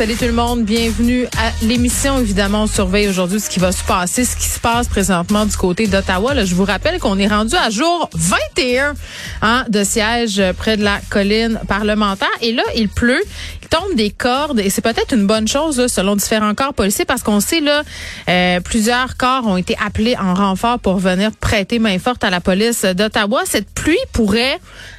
Salut tout le monde, bienvenue à l'émission. Évidemment, on surveille aujourd'hui ce qui va se passer, ce qui se passe présentement du côté d'Ottawa. je vous rappelle qu'on est rendu à jour 21 hein, de siège près de la colline parlementaire. Et là, il pleut, tombe des cordes et c'est peut-être une bonne chose selon différents corps policiers parce qu'on sait là, euh, plusieurs corps ont été appelés en renfort pour venir prêter main forte à la police d'Ottawa. Cette pluie pourrait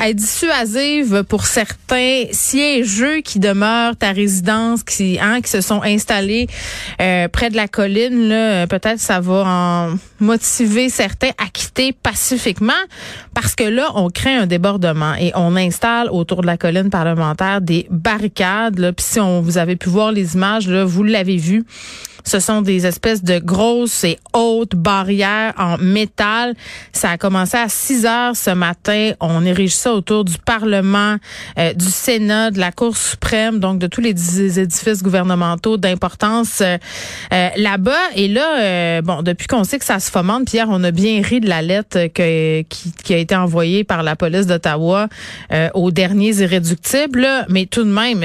être dissuasive pour certains siégeux qui demeurent à résidence, qui, hein, qui se sont installés euh, près de la colline. Là, peut-être ça va en motiver certains à quitter pacifiquement parce que là, on crée un débordement et on installe autour de la colline parlementaire des barricades. Si vous avez pu voir les images, vous l'avez vu. Ce sont des espèces de grosses et hautes barrières en métal. Ça a commencé à 6 heures ce matin. On érige ça autour du Parlement, euh, du Sénat, de la Cour suprême, donc de tous les édifices gouvernementaux d'importance euh, euh, là-bas. Et là, bon, depuis qu'on sait que ça se fomente, Pierre, on a bien ri de la lettre que, qui, qui, a été envoyée par la police d'Ottawa aux derniers irréductibles. Mais tout de même,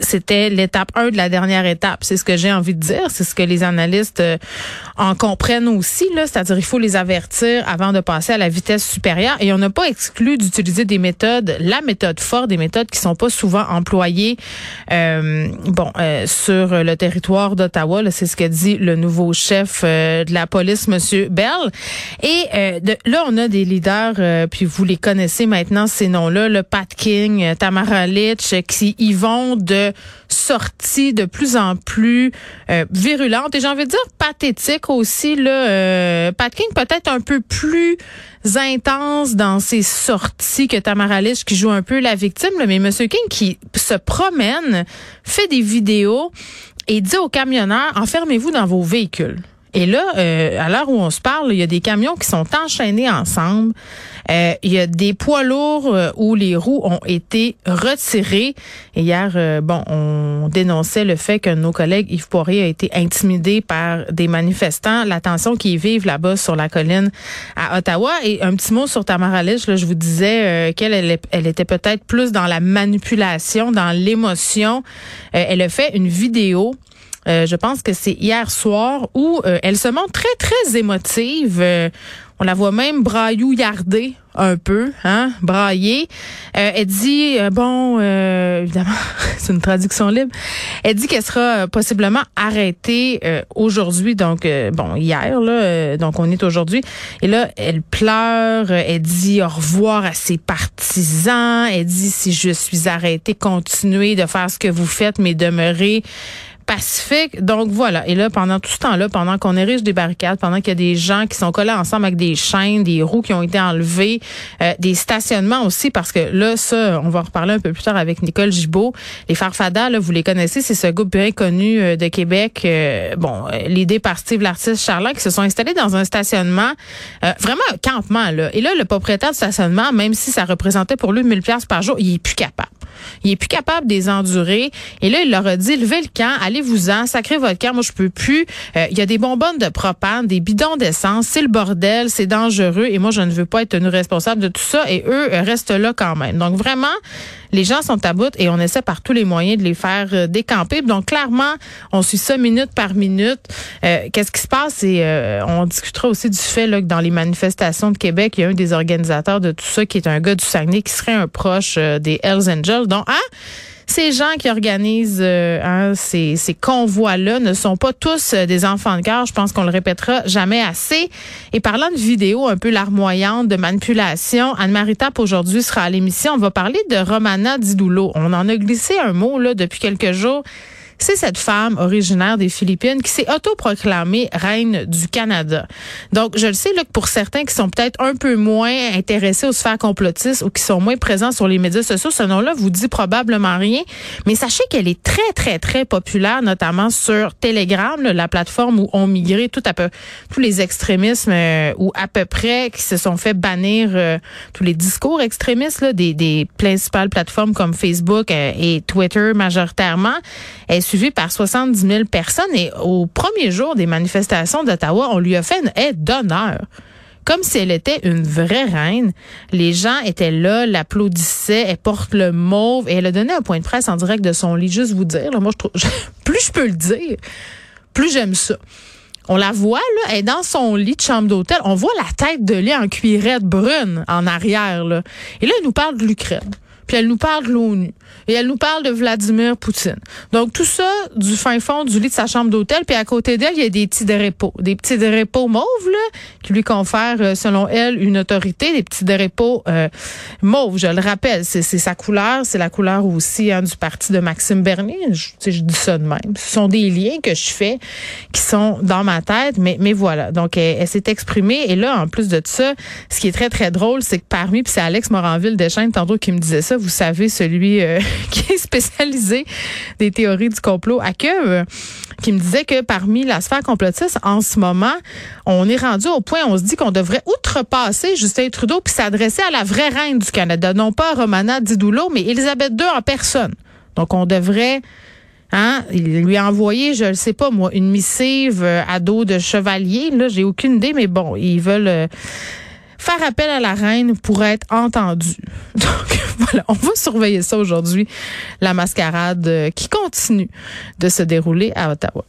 c'était l'étape 1 de la dernière étape. C'est ce que j'ai envie de dire. C'est ce que les analystes euh, en comprennent aussi. C'est-à-dire il faut les avertir avant de passer à la vitesse supérieure. Et on n'a pas exclu d'utiliser des méthodes, la méthode forte, des méthodes qui sont pas souvent employées, euh, bon, euh, sur le territoire d'Ottawa. C'est ce que dit le nouveau chef de la police, Monsieur Bell. Et de, là, on a des leaders, puis vous les connaissez maintenant ces noms-là, le Pat King, Tamara Litch, qui y vont de sorties de plus en plus euh, virulente et j'ai envie de dire pathétique aussi là euh, Pat King peut-être un peu plus intense dans ses sorties que Tamara Lich qui joue un peu la victime mais Monsieur King qui se promène fait des vidéos et dit aux camionneurs enfermez-vous dans vos véhicules et là, euh, à l'heure où on se parle, il y a des camions qui sont enchaînés ensemble. Euh, il y a des poids lourds euh, où les roues ont été retirées. Et hier, bon, on dénonçait le fait que nos collègues Yves Poirier a été intimidé par des manifestants. La tension qu'ils vivent là-bas sur la colline à Ottawa. Et un petit mot sur Tamara Lich, là, je vous disais qu'elle elle, elle, était peut-être plus dans la manipulation, dans l'émotion. elle a fait une vidéo euh, je pense que c'est hier soir où euh, elle se montre très très émotive. Euh, on la voit même braillouillarder un peu, hein, brailler. elle dit bon, évidemment, c'est une traduction libre. Elle dit qu'elle sera possiblement arrêtée aujourd'hui, donc bon hier là, donc on est aujourd'hui. Et là, elle pleure. Elle dit au revoir à ses partisans. Elle dit si je suis arrêtée, continuez de faire ce que vous faites, mais demeurez Donc voilà. Et là, pendant tout ce temps-là, pendant qu'on érige des barricades, pendant qu'il y a des gens qui sont collés ensemble avec des chaînes, des roues qui ont été enlevées, euh, des stationnements aussi, parce que là, ça, on va en reparler un peu plus tard avec Nicole Gibault. Les Farfadas, là, vous les connaissez, c'est ce groupe bien connu euh, de Québec. Euh, bon, l'idée par Steve l'artiste Charlotte, qui se sont installés dans un stationnement, vraiment un campement là. Et là, le propriétaire du stationnement, même si ça représentait pour lui 1000 pièces par jour, il est plus capable. Il est plus capable de les endurer. Et là, il leur a dit, levez le camp, allez-vous-en, sacrez votre camp, moi je peux plus. Euh, il y a des bonbonnes de propane, des bidons d'essence, c'est le bordel, c'est dangereux et moi je ne veux pas être tenu responsable de tout ça et eux euh, restent là quand même. Donc vraiment, les gens sont à bout et on essaie par tous les moyens de les faire euh, décamper. Donc clairement, on suit ça minute par minute. Qu'est-ce qui se passe? Et on discutera aussi du fait que dans les manifestations de Québec, il y a un des organisateurs de tout ça qui est un gars du Saguenay qui serait un proche des Hells Angels. Donc ah ces gens qui organisent euh, hein, ces, convois-là ne sont pas tous euh, des enfants de cœur. Je pense qu'on le répétera jamais assez. Et parlant de vidéos un peu larmoyantes, de manipulation, Anne-Marie aujourd'hui sera à l'émission. On va parler de Romana Didoulo. On en a glissé un mot là depuis quelques jours c'est cette femme originaire des Philippines qui s'est autoproclamée reine du Canada. Donc, je le sais là, que pour certains qui sont peut-être un peu moins intéressés aux sphères complotistes ou qui sont moins présents sur les médias sociaux, ce nom-là vous dit probablement rien. Mais sachez qu'elle est très, très, très populaire, notamment sur Telegram, la plateforme où ont migré tout à peu tous les extrémismes euh, ou à peu près qui se sont fait bannir euh, tous les discours extrémistes là, des, des principales plateformes comme Facebook euh, et Twitter majoritairement. Est suivie par 70 000 personnes et au premier jour des manifestations d'Ottawa, on lui a fait une aide d'honneur comme si elle était une vraie reine. Les gens étaient là, l'applaudissaient, elle porte le mauve et elle a donné un point de presse en direct de son lit. Juste vous dire, moi, plus je peux le dire, plus j'aime ça. On la voit, là, elle est dans son lit de chambre d'hôtel. On voit la tête de lit en cuirette brune en arrière, là. Et là, elle nous parle de l'Ukraine. Puis elle nous parle de l'ONU. Et elle nous parle de Vladimir Poutine. Donc, tout ça du fin fond du lit de sa chambre d'hôtel. Puis à côté d'elle, il y a des petits dérépos. Des petits dérépos mauves, là, qui lui confèrent, euh, selon elle, une autorité. Des petits dérépos euh, mauves, je le rappelle. C'est sa couleur. C'est la couleur aussi hein, du parti de Maxime Bernier. Je, je dis ça de même. Ce sont des liens que je fais qui sont dans ma tête. Mais, mais voilà. Donc, elle, s'est exprimée. Et là, en plus de ça, ce qui est très, très drôle, c'est que parmi, puis c'est Alex Moranville-Deschênes, tantôt, qui me disait ça, vous savez, celui euh, qui est spécialisé des théories du complot à qui me disait que parmi la sphère complotiste, en ce moment, on est rendu au point où on se dit qu'on devrait outrepasser Justin Trudeau puis s'adresser à la vraie reine du Canada, non pas Romana Didulo, mais Elisabeth II en personne. Donc, on devrait Hein, lui envoyer, je ne sais pas moi, une missive euh, à dos de chevalier. Là, j'ai aucune idée, mais bon, ils veulent euh, faire appel à la reine pour être entendu. Donc voilà, on va surveiller ça aujourd'hui, la mascarade euh, qui continue de se dérouler à Ottawa.